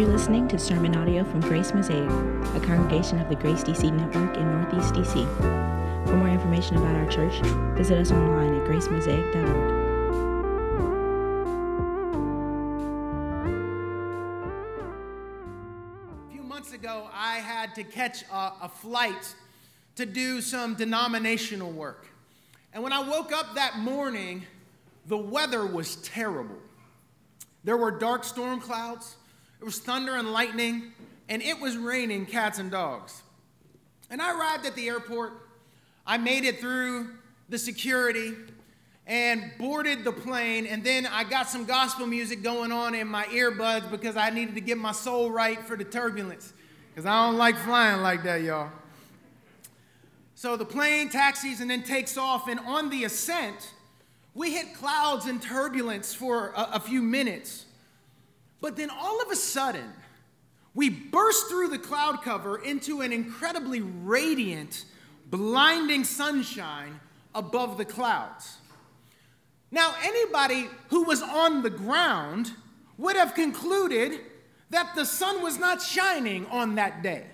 You're listening to sermon audio from Grace Mosaic, a congregation of the Grace DC Network in Northeast DC. For more information about our church, visit us online at gracemosaic.org. A few months ago, I had to catch a, a flight to do some denominational work. And when I woke up that morning, the weather was terrible. There were dark storm clouds, there was thunder and lightning, and it was raining cats and dogs. And I arrived at the airport. I made it through the security and boarded the plane. And then I got some gospel music going on in my earbuds because I needed to get my soul right for the turbulence. Because I don't like flying like that, y'all. So the plane taxis and then takes off. And on the ascent, we hit clouds and turbulence for a, a few minutes. But then all of a sudden, we burst through the cloud cover into an incredibly radiant, blinding sunshine above the clouds. Now, anybody who was on the ground would have concluded that the sun was not shining on that day.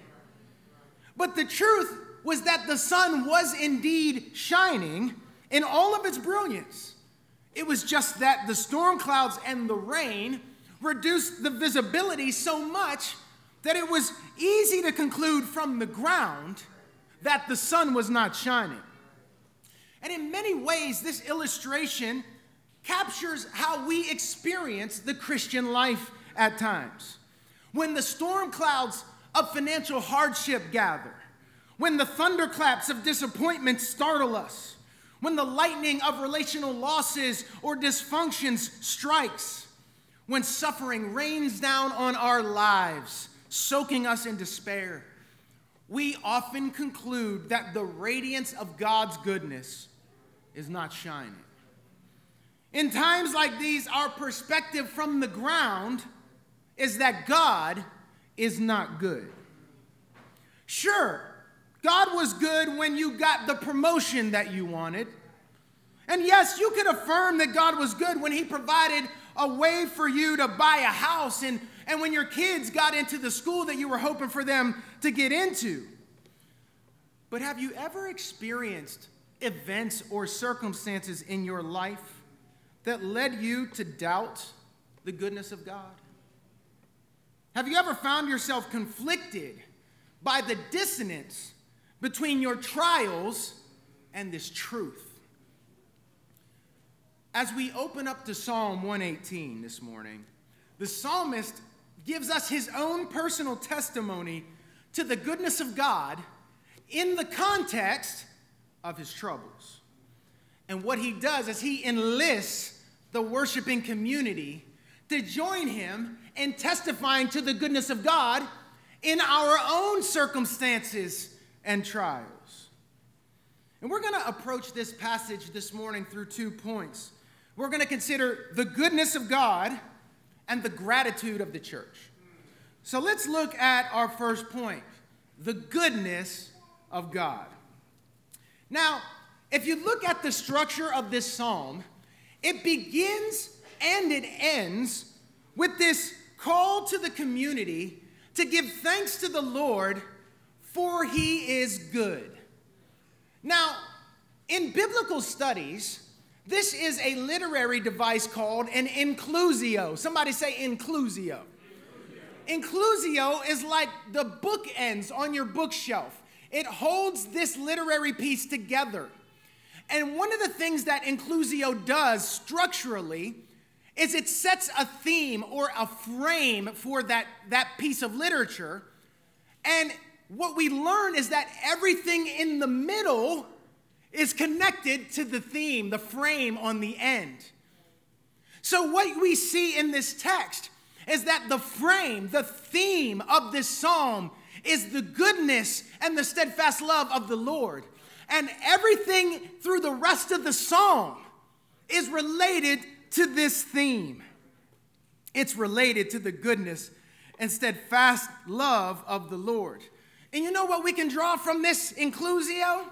But the truth was that the sun was indeed shining in all of its brilliance. It was just that the storm clouds and the rain reduced the visibility so much that it was easy to conclude from the ground that the sun was not shining. And in many ways, this illustration captures how we experience the Christian life at times. When the storm clouds of financial hardship gather, when the thunderclaps of disappointment startle us, when the lightning of relational losses or dysfunctions strikes, when suffering rains down on our lives, soaking us in despair, we often conclude that the radiance of God's goodness is not shining. In times like these, our perspective from the ground is that God is not good. Sure, God was good when you got the promotion that you wanted. And yes, you could affirm that God was good when He provided a way for you to buy a house and, and when your kids got into the school that you were hoping for them to get into. But have you ever experienced events or circumstances in your life that led you to doubt the goodness of God? Have you ever found yourself conflicted by the dissonance between your trials and this truth? As we open up to Psalm 118 this morning, the psalmist gives us his own personal testimony to the goodness of God in the context of his troubles. And what he does is he enlists the worshiping community to join him in testifying to the goodness of God in our own circumstances and trials. And we're going to approach this passage this morning through two points. We're going to consider the goodness of God and the gratitude of the church. So let's look at our first point the goodness of God. Now, if you look at the structure of this psalm, it begins and it ends with this call to the community to give thanks to the Lord, for he is good. Now, in biblical studies, this is a literary device called an inclusio. Somebody say inclusio. Inclusio is like the bookends on your bookshelf. It holds this literary piece together. And one of the things that inclusio does structurally is it sets a theme or a frame for that, that piece of literature. And what we learn is that everything in the middle is connected to the theme, the frame on the end. So, what we see in this text is that the frame, the theme of this psalm is the goodness and the steadfast love of the Lord. And everything through the rest of the psalm is related to this theme. It's related to the goodness and steadfast love of the Lord. And you know what we can draw from this inclusio?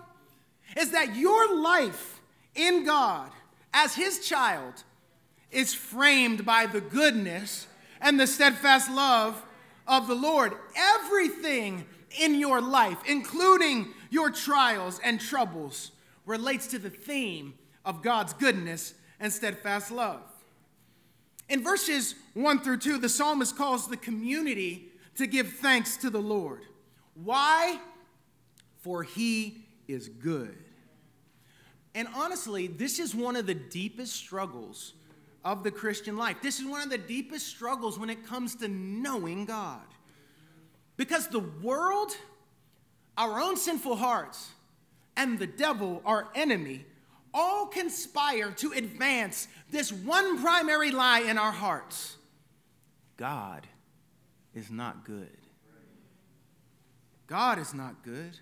Is that your life in God as His child is framed by the goodness and the steadfast love of the Lord. Everything in your life, including your trials and troubles, relates to the theme of God's goodness and steadfast love. In verses 1 through 2, the psalmist calls the community to give thanks to the Lord. Why? For he is good. And honestly, this is one of the deepest struggles of the Christian life. This is one of the deepest struggles when it comes to knowing God. Because the world, our own sinful hearts, and the devil, our enemy, all conspire to advance this one primary lie in our hearts God is not good. God is not good.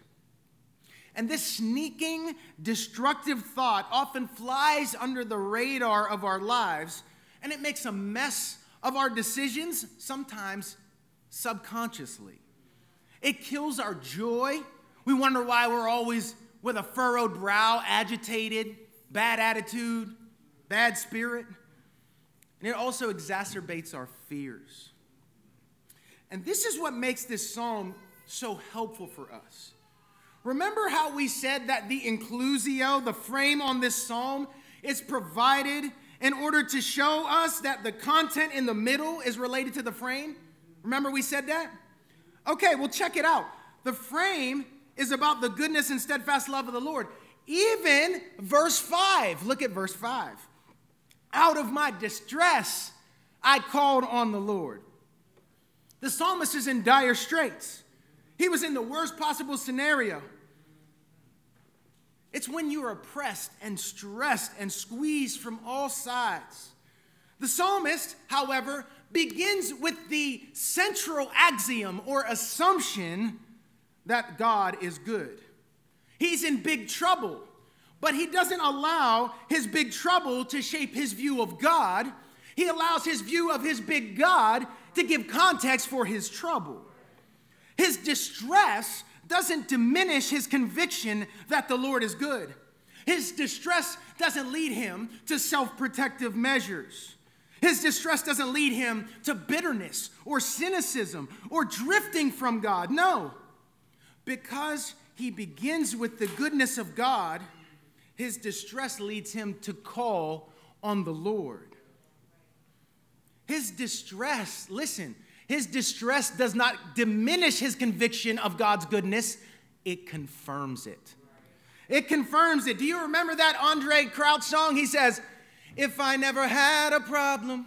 And this sneaking, destructive thought often flies under the radar of our lives, and it makes a mess of our decisions, sometimes subconsciously. It kills our joy. We wonder why we're always with a furrowed brow, agitated, bad attitude, bad spirit. And it also exacerbates our fears. And this is what makes this psalm so helpful for us. Remember how we said that the inclusio, the frame on this psalm, is provided in order to show us that the content in the middle is related to the frame? Remember we said that? Okay, well, check it out. The frame is about the goodness and steadfast love of the Lord. Even verse 5, look at verse 5. Out of my distress, I called on the Lord. The psalmist is in dire straits. He was in the worst possible scenario. It's when you are oppressed and stressed and squeezed from all sides. The psalmist, however, begins with the central axiom or assumption that God is good. He's in big trouble, but he doesn't allow his big trouble to shape his view of God. He allows his view of his big God to give context for his trouble. His distress doesn't diminish his conviction that the Lord is good. His distress doesn't lead him to self protective measures. His distress doesn't lead him to bitterness or cynicism or drifting from God. No. Because he begins with the goodness of God, his distress leads him to call on the Lord. His distress, listen, his distress does not diminish his conviction of God's goodness, it confirms it. It confirms it. Do you remember that Andre Crouch song? He says, If I never had a problem,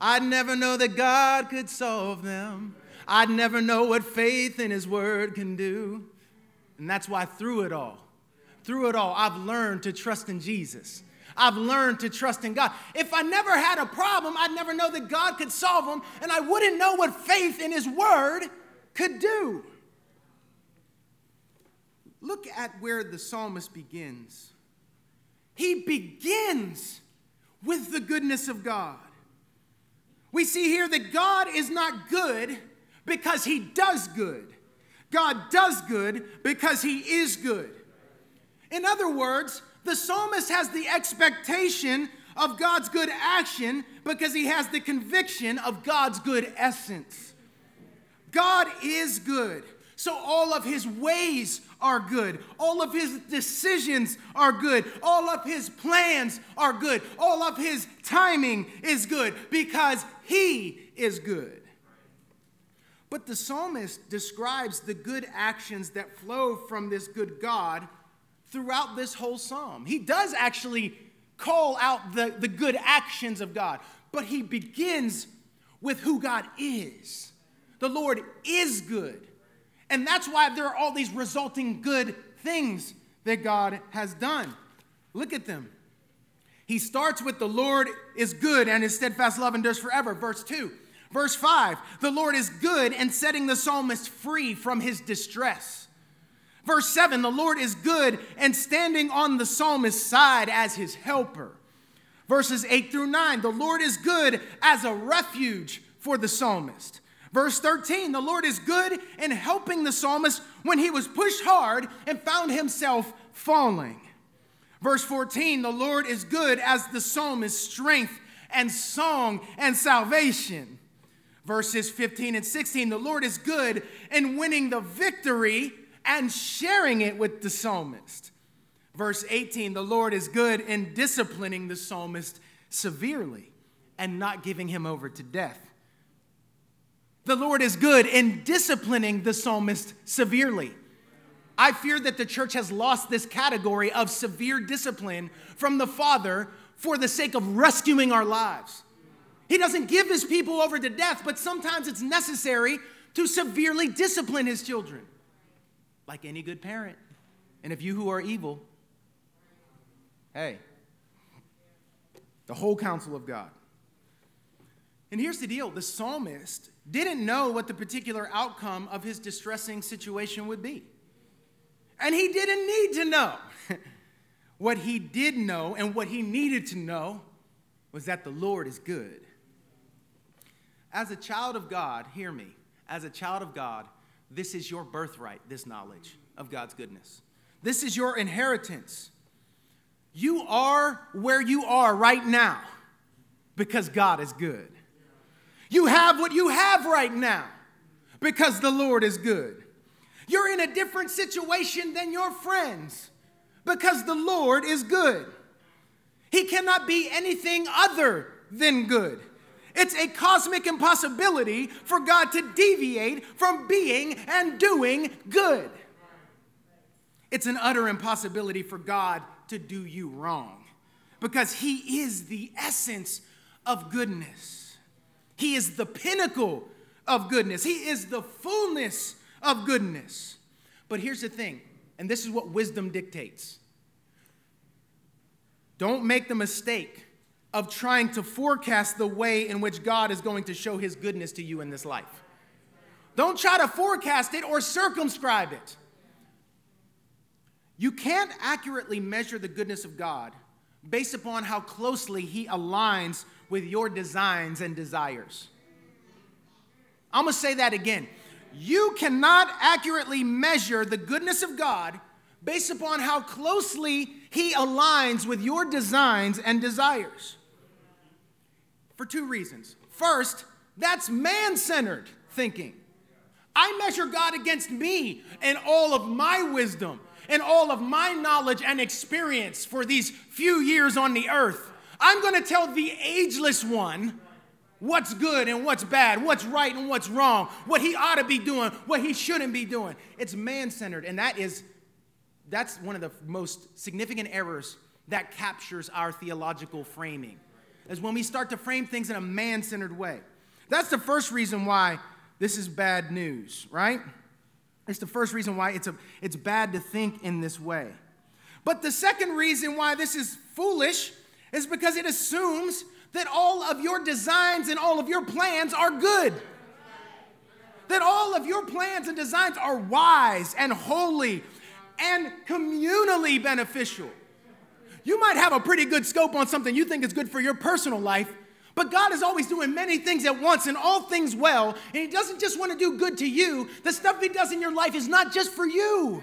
I'd never know that God could solve them. I'd never know what faith in His Word can do. And that's why through it all, through it all, I've learned to trust in Jesus. I've learned to trust in God. If I never had a problem, I'd never know that God could solve them, and I wouldn't know what faith in His Word could do. Look at where the psalmist begins. He begins with the goodness of God. We see here that God is not good because He does good. God does good because He is good. In other words, the psalmist has the expectation of God's good action because he has the conviction of God's good essence. God is good. So all of his ways are good. All of his decisions are good. All of his plans are good. All of his timing is good because he is good. But the psalmist describes the good actions that flow from this good God throughout this whole psalm. He does actually call out the, the good actions of God, but he begins with who God is. The Lord is good. And that's why there are all these resulting good things that God has done. Look at them. He starts with the Lord is good and his steadfast love endures forever. Verse 2. Verse 5 The Lord is good and setting the psalmist free from his distress. Verse 7 the Lord is good and standing on the psalmist's side as his helper. Verses 8 through 9 the Lord is good as a refuge for the psalmist. Verse 13 the Lord is good in helping the psalmist when he was pushed hard and found himself falling. Verse 14 the Lord is good as the psalmist's strength and song and salvation. Verses 15 and 16 the Lord is good in winning the victory and sharing it with the psalmist. Verse 18 the Lord is good in disciplining the psalmist severely and not giving him over to death. The Lord is good in disciplining the psalmist severely. I fear that the church has lost this category of severe discipline from the Father for the sake of rescuing our lives. He doesn't give his people over to death, but sometimes it's necessary to severely discipline his children, like any good parent. And if you who are evil, hey, the whole counsel of God. And here's the deal the psalmist didn't know what the particular outcome of his distressing situation would be. And he didn't need to know. what he did know and what he needed to know was that the Lord is good. As a child of God, hear me, as a child of God, this is your birthright, this knowledge of God's goodness. This is your inheritance. You are where you are right now because God is good. You have what you have right now because the Lord is good. You're in a different situation than your friends because the Lord is good. He cannot be anything other than good. It's a cosmic impossibility for God to deviate from being and doing good. It's an utter impossibility for God to do you wrong because He is the essence of goodness. He is the pinnacle of goodness. He is the fullness of goodness. But here's the thing, and this is what wisdom dictates don't make the mistake of trying to forecast the way in which God is going to show his goodness to you in this life. Don't try to forecast it or circumscribe it. You can't accurately measure the goodness of God based upon how closely he aligns with your designs and desires. I'm gonna say that again. You cannot accurately measure the goodness of God based upon how closely He aligns with your designs and desires. For two reasons. First, that's man centered thinking. I measure God against me and all of my wisdom and all of my knowledge and experience for these few years on the earth. I'm going to tell the ageless one what's good and what's bad, what's right and what's wrong, what he ought to be doing, what he shouldn't be doing. It's man centered, and that is that's one of the most significant errors that captures our theological framing. Is when we start to frame things in a man centered way. That's the first reason why this is bad news, right? It's the first reason why it's, a, it's bad to think in this way. But the second reason why this is foolish is because it assumes that all of your designs and all of your plans are good. That all of your plans and designs are wise and holy and communally beneficial. You might have a pretty good scope on something you think is good for your personal life, but God is always doing many things at once and all things well, and He doesn't just want to do good to you. The stuff He does in your life is not just for you,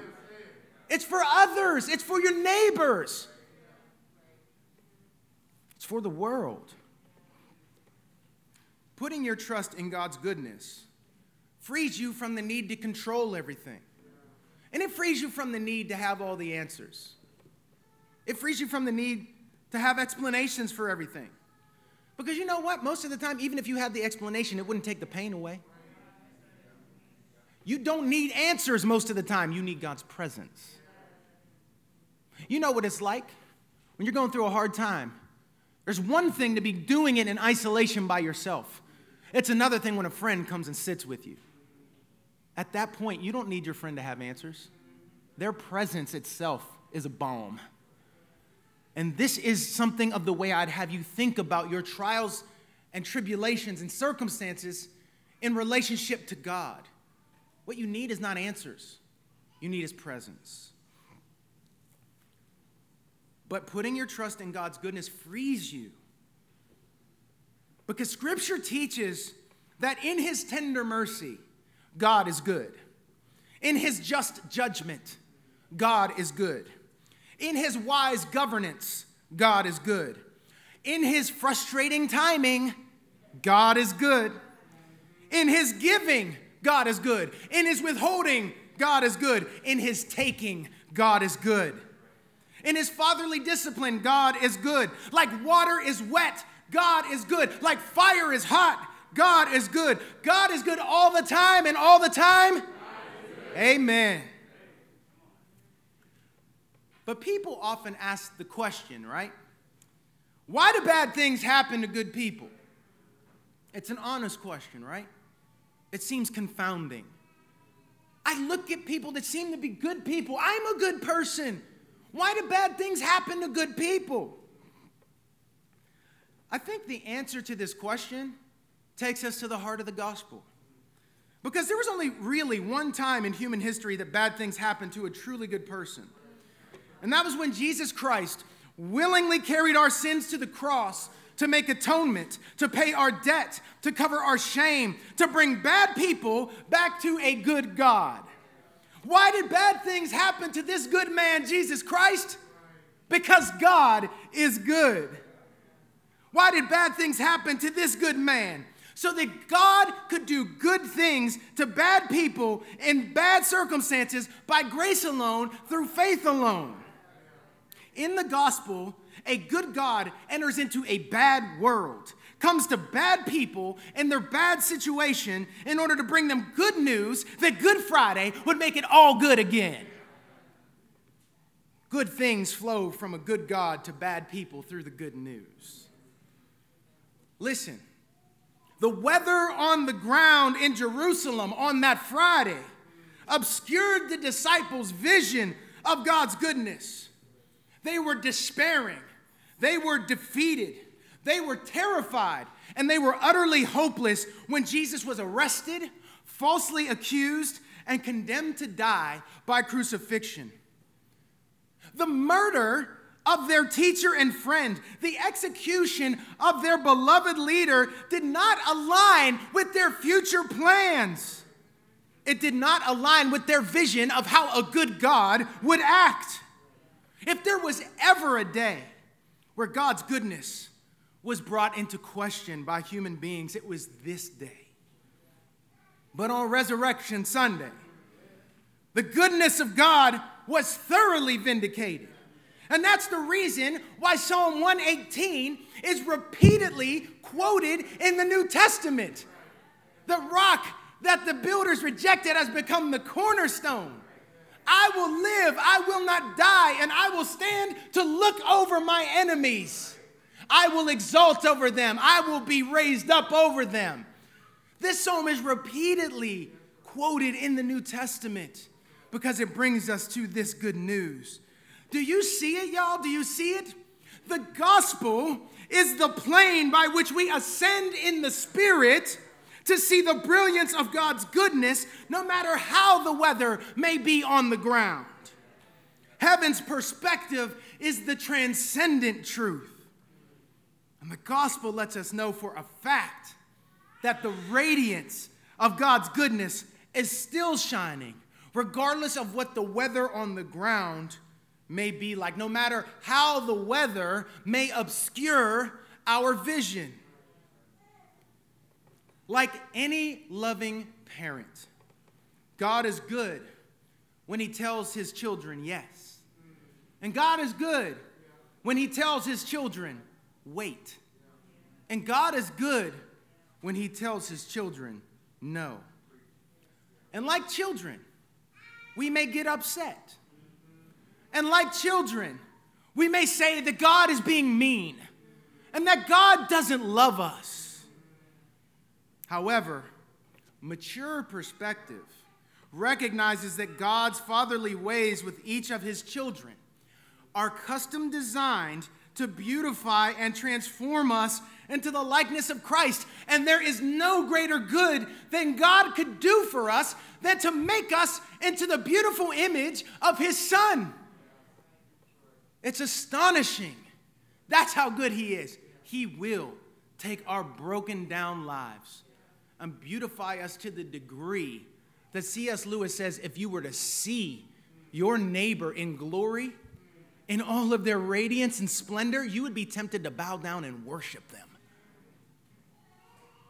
it's for others, it's for your neighbors, it's for the world. Putting your trust in God's goodness frees you from the need to control everything. And it frees you from the need to have all the answers. It frees you from the need to have explanations for everything. Because you know what? Most of the time, even if you had the explanation, it wouldn't take the pain away. You don't need answers most of the time, you need God's presence. You know what it's like when you're going through a hard time. There's one thing to be doing it in isolation by yourself. It's another thing when a friend comes and sits with you. At that point, you don't need your friend to have answers. Their presence itself is a balm. And this is something of the way I'd have you think about your trials and tribulations and circumstances in relationship to God. What you need is not answers, you need His presence. But putting your trust in God's goodness frees you because scripture teaches that in his tender mercy, God is good. In his just judgment, God is good. In his wise governance, God is good. In his frustrating timing, God is good. In his giving, God is good. In his withholding, God is good. In his taking, God is good. In his fatherly discipline, God is good. Like water is wet, God is good. Like fire is hot, God is good. God is good all the time and all the time. Amen. But people often ask the question, right? Why do bad things happen to good people? It's an honest question, right? It seems confounding. I look at people that seem to be good people. I'm a good person. Why do bad things happen to good people? I think the answer to this question takes us to the heart of the gospel. Because there was only really one time in human history that bad things happened to a truly good person. And that was when Jesus Christ willingly carried our sins to the cross to make atonement, to pay our debt, to cover our shame, to bring bad people back to a good God. Why did bad things happen to this good man, Jesus Christ? Because God is good. Why did bad things happen to this good man? So that God could do good things to bad people in bad circumstances by grace alone, through faith alone. In the gospel, a good God enters into a bad world, comes to bad people in their bad situation in order to bring them good news that Good Friday would make it all good again. Good things flow from a good God to bad people through the good news. Listen, the weather on the ground in Jerusalem on that Friday obscured the disciples' vision of God's goodness. They were despairing, they were defeated, they were terrified, and they were utterly hopeless when Jesus was arrested, falsely accused, and condemned to die by crucifixion. The murder of their teacher and friend, the execution of their beloved leader did not align with their future plans. It did not align with their vision of how a good God would act. If there was ever a day where God's goodness was brought into question by human beings, it was this day. But on Resurrection Sunday, the goodness of God was thoroughly vindicated. And that's the reason why Psalm 118 is repeatedly quoted in the New Testament. The rock that the builders rejected has become the cornerstone. I will live, I will not die, and I will stand to look over my enemies. I will exalt over them, I will be raised up over them. This psalm is repeatedly quoted in the New Testament because it brings us to this good news. Do you see it, y'all? Do you see it? The gospel is the plane by which we ascend in the spirit to see the brilliance of God's goodness, no matter how the weather may be on the ground. Heaven's perspective is the transcendent truth. And the gospel lets us know for a fact that the radiance of God's goodness is still shining, regardless of what the weather on the ground may be like, no matter how the weather may obscure our vision. Like any loving parent, God is good when He tells His children yes. And God is good when He tells His children wait. And God is good when He tells His children no. And like children, we may get upset. And like children, we may say that God is being mean and that God doesn't love us. However, mature perspective recognizes that God's fatherly ways with each of his children are custom designed to beautify and transform us into the likeness of Christ. And there is no greater good than God could do for us than to make us into the beautiful image of his Son. It's astonishing. That's how good he is. He will take our broken down lives and beautify us to the degree that C.S. Lewis says if you were to see your neighbor in glory, in all of their radiance and splendor, you would be tempted to bow down and worship them.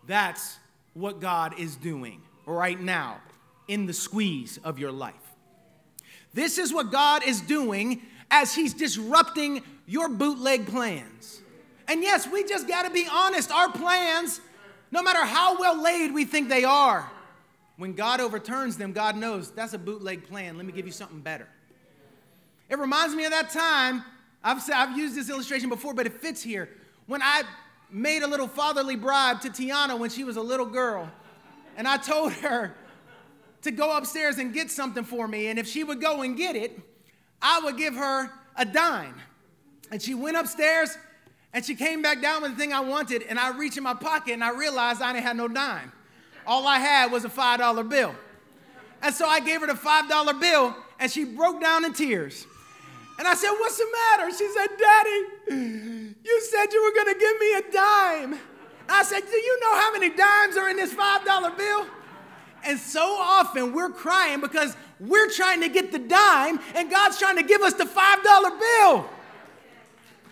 That's what God is doing right now in the squeeze of your life. This is what God is doing as He's disrupting your bootleg plans. And yes, we just got to be honest. Our plans, no matter how well laid we think they are, when God overturns them, God knows that's a bootleg plan. Let me give you something better. It reminds me of that time. I've, said, I've used this illustration before, but it fits here. When I made a little fatherly bribe to Tiana when she was a little girl, and I told her to go upstairs and get something for me, and if she would go and get it, I would give her a dime. And she went upstairs and she came back down with the thing I wanted, and I reached in my pocket and I realized I didn't have no dime. All I had was a $5 bill. And so I gave her the $5 bill, and she broke down in tears. And I said, What's the matter? She said, Daddy, you said you were gonna give me a dime. I said, Do you know how many dimes are in this $5 bill? And so often we're crying because we're trying to get the dime and God's trying to give us the $5 bill.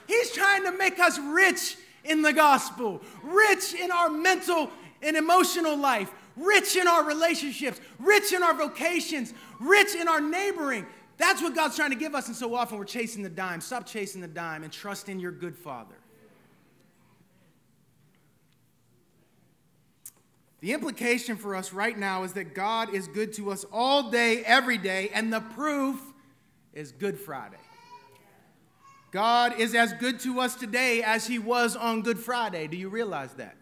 He's trying to make us rich in the gospel, rich in our mental and emotional life, rich in our relationships, rich in our vocations, rich in our neighboring. That's what God's trying to give us, and so often we're chasing the dime. Stop chasing the dime and trust in your good Father. The implication for us right now is that God is good to us all day, every day, and the proof is Good Friday. God is as good to us today as he was on Good Friday. Do you realize that?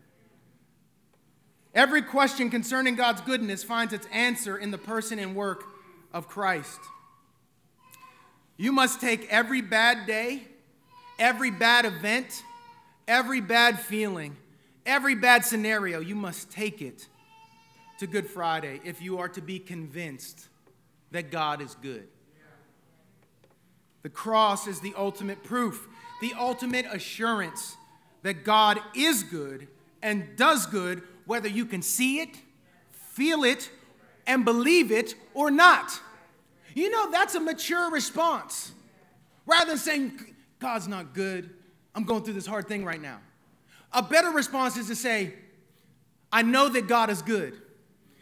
Every question concerning God's goodness finds its answer in the person and work of Christ. You must take every bad day, every bad event, every bad feeling, every bad scenario, you must take it to Good Friday if you are to be convinced that God is good. The cross is the ultimate proof, the ultimate assurance that God is good and does good, whether you can see it, feel it, and believe it or not. You know, that's a mature response. Rather than saying, God's not good, I'm going through this hard thing right now. A better response is to say, I know that God is good,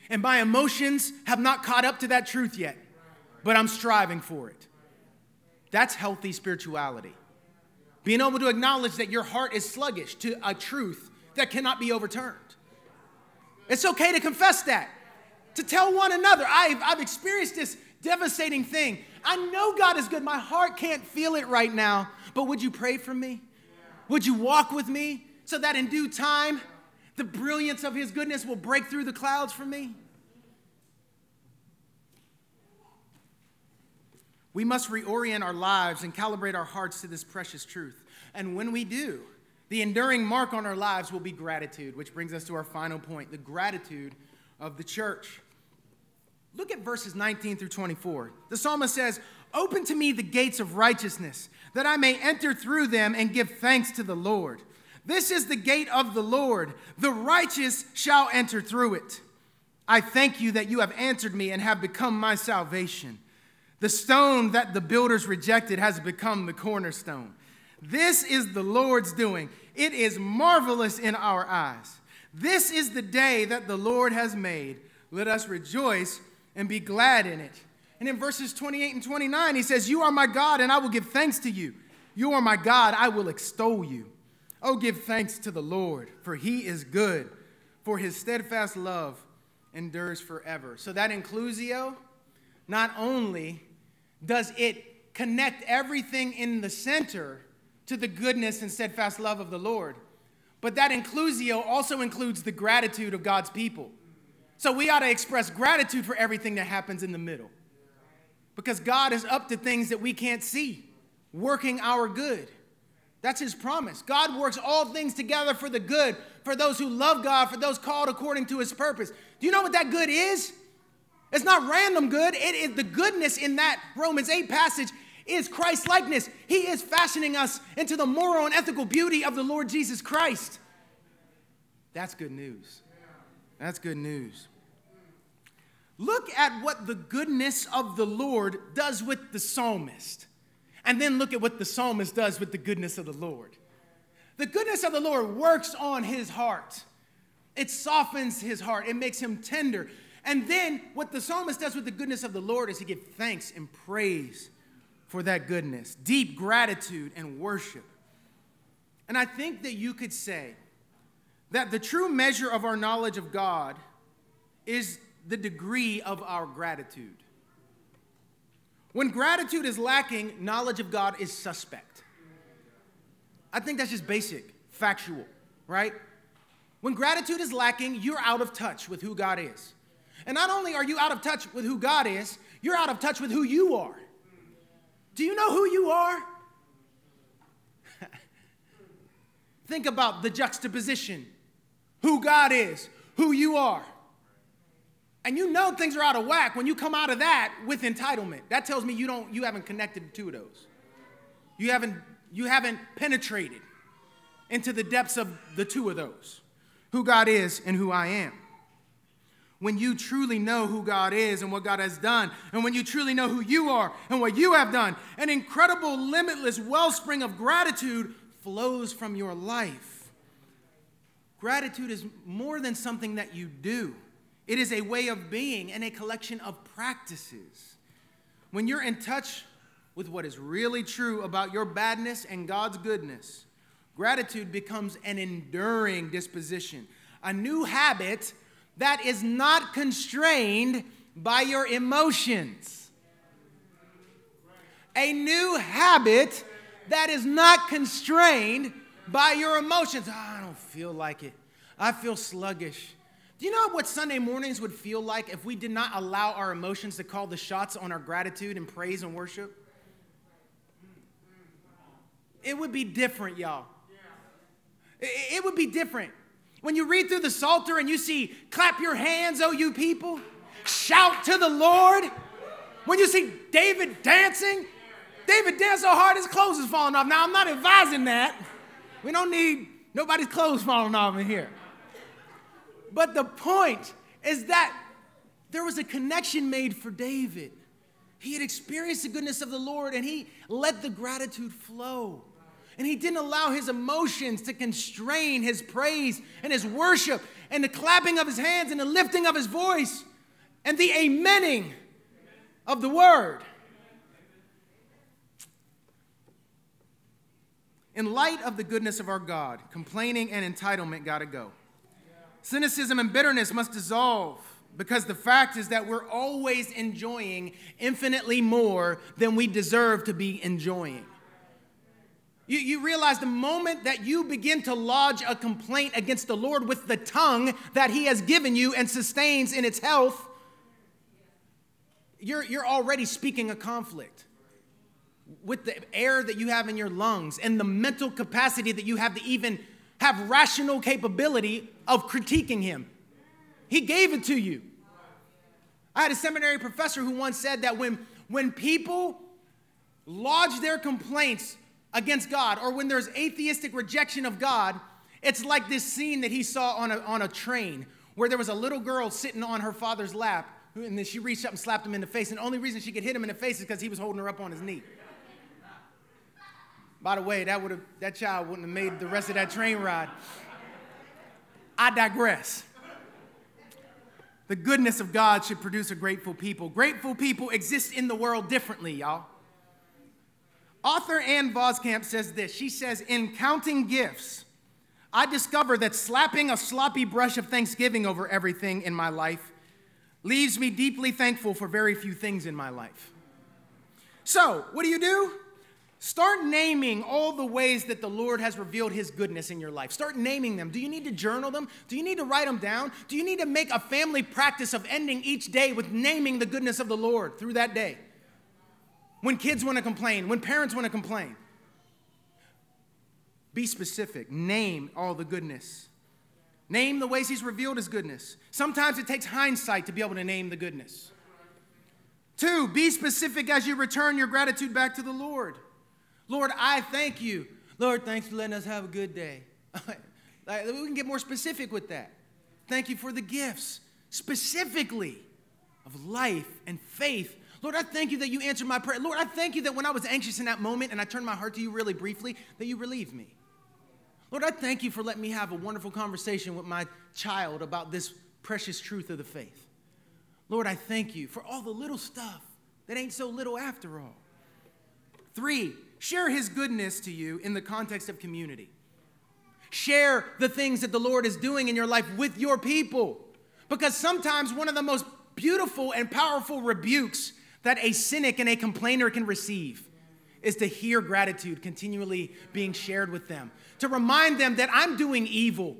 and my emotions have not caught up to that truth yet, but I'm striving for it. That's healthy spirituality. Being able to acknowledge that your heart is sluggish to a truth that cannot be overturned. It's okay to confess that, to tell one another, I've, I've experienced this devastating thing. I know God is good. My heart can't feel it right now, but would you pray for me? Would you walk with me? so that in due time, the brilliance of His goodness will break through the clouds for me? We must reorient our lives and calibrate our hearts to this precious truth. And when we do, the enduring mark on our lives will be gratitude, which brings us to our final point the gratitude of the church. Look at verses 19 through 24. The psalmist says, Open to me the gates of righteousness, that I may enter through them and give thanks to the Lord. This is the gate of the Lord. The righteous shall enter through it. I thank you that you have answered me and have become my salvation. The stone that the builders rejected has become the cornerstone. This is the Lord's doing. It is marvelous in our eyes. This is the day that the Lord has made. Let us rejoice and be glad in it. And in verses 28 and 29, he says, You are my God, and I will give thanks to you. You are my God, I will extol you. Oh, give thanks to the Lord, for he is good, for his steadfast love endures forever. So that inclusio, not only does it connect everything in the center to the goodness and steadfast love of the Lord, but that inclusio also includes the gratitude of God's people. So we ought to express gratitude for everything that happens in the middle. Because God is up to things that we can't see, working our good. That's his promise. God works all things together for the good, for those who love God, for those called according to his purpose. Do you know what that good is? It's not random good. It is the goodness in that Romans 8 passage is Christ likeness. He is fashioning us into the moral and ethical beauty of the Lord Jesus Christ. That's good news. That's good news. Look at what the goodness of the Lord does with the psalmist. And then look at what the psalmist does with the goodness of the Lord. The goodness of the Lord works on his heart. It softens his heart, it makes him tender. And then what the psalmist does with the goodness of the Lord is he gives thanks and praise for that goodness, deep gratitude and worship. And I think that you could say that the true measure of our knowledge of God is the degree of our gratitude. When gratitude is lacking, knowledge of God is suspect. I think that's just basic, factual, right? When gratitude is lacking, you're out of touch with who God is. And not only are you out of touch with who God is, you're out of touch with who you are. Do you know who you are? Think about the juxtaposition who God is, who you are. And you know things are out of whack when you come out of that with entitlement. That tells me you don't you haven't connected to those. You haven't you haven't penetrated into the depths of the two of those. Who God is and who I am. When you truly know who God is and what God has done, and when you truly know who you are and what you have done, an incredible, limitless wellspring of gratitude flows from your life. Gratitude is more than something that you do. It is a way of being and a collection of practices. When you're in touch with what is really true about your badness and God's goodness, gratitude becomes an enduring disposition, a new habit that is not constrained by your emotions. A new habit that is not constrained by your emotions. Oh, I don't feel like it. I feel sluggish. Do you know what Sunday mornings would feel like if we did not allow our emotions to call the shots on our gratitude and praise and worship? It would be different, y'all. It would be different. When you read through the Psalter and you see, clap your hands, oh you people, shout to the Lord. When you see David dancing, David danced so hard his clothes is falling off. Now, I'm not advising that. We don't need nobody's clothes falling off in here. But the point is that there was a connection made for David. He had experienced the goodness of the Lord and he let the gratitude flow. And he didn't allow his emotions to constrain his praise and his worship and the clapping of his hands and the lifting of his voice and the amening of the word. In light of the goodness of our God, complaining and entitlement got to go. Cynicism and bitterness must dissolve because the fact is that we're always enjoying infinitely more than we deserve to be enjoying. You, you realize the moment that you begin to lodge a complaint against the Lord with the tongue that He has given you and sustains in its health, you're, you're already speaking a conflict with the air that you have in your lungs and the mental capacity that you have to even have rational capability of critiquing him. He gave it to you. I had a seminary professor who once said that when, when people lodge their complaints against God or when there's atheistic rejection of God, it's like this scene that he saw on a, on a train where there was a little girl sitting on her father's lap and then she reached up and slapped him in the face. And the only reason she could hit him in the face is because he was holding her up on his knee. By the way, that would have that child wouldn't have made the rest of that train ride. I digress. The goodness of God should produce a grateful people. Grateful people exist in the world differently, y'all. Author Ann Voskamp says this. She says, In counting gifts, I discover that slapping a sloppy brush of Thanksgiving over everything in my life leaves me deeply thankful for very few things in my life. So, what do you do? Start naming all the ways that the Lord has revealed His goodness in your life. Start naming them. Do you need to journal them? Do you need to write them down? Do you need to make a family practice of ending each day with naming the goodness of the Lord through that day? When kids want to complain, when parents want to complain, be specific. Name all the goodness. Name the ways He's revealed His goodness. Sometimes it takes hindsight to be able to name the goodness. Two, be specific as you return your gratitude back to the Lord. Lord, I thank you. Lord, thanks for letting us have a good day. we can get more specific with that. Thank you for the gifts, specifically of life and faith. Lord, I thank you that you answered my prayer. Lord, I thank you that when I was anxious in that moment and I turned my heart to you really briefly, that you relieved me. Lord, I thank you for letting me have a wonderful conversation with my child about this precious truth of the faith. Lord, I thank you for all the little stuff that ain't so little after all. Three, share his goodness to you in the context of community. Share the things that the Lord is doing in your life with your people. Because sometimes one of the most beautiful and powerful rebukes that a cynic and a complainer can receive is to hear gratitude continually being shared with them, to remind them that I'm doing evil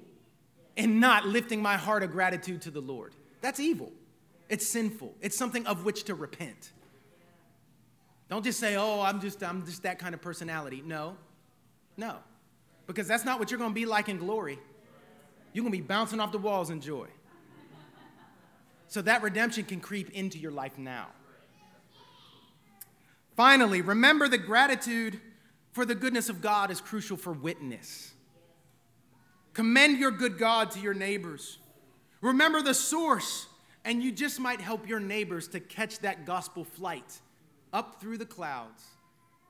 and not lifting my heart of gratitude to the Lord. That's evil. It's sinful. It's something of which to repent. Don't just say, "Oh, I'm just I'm just that kind of personality." No. No. Because that's not what you're going to be like in glory. You're going to be bouncing off the walls in joy. So that redemption can creep into your life now. Finally, remember that gratitude for the goodness of God is crucial for witness. Commend your good God to your neighbors. Remember the source, and you just might help your neighbors to catch that gospel flight up through the clouds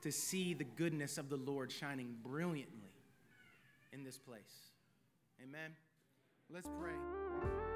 to see the goodness of the Lord shining brilliantly in this place. Amen. Let's pray.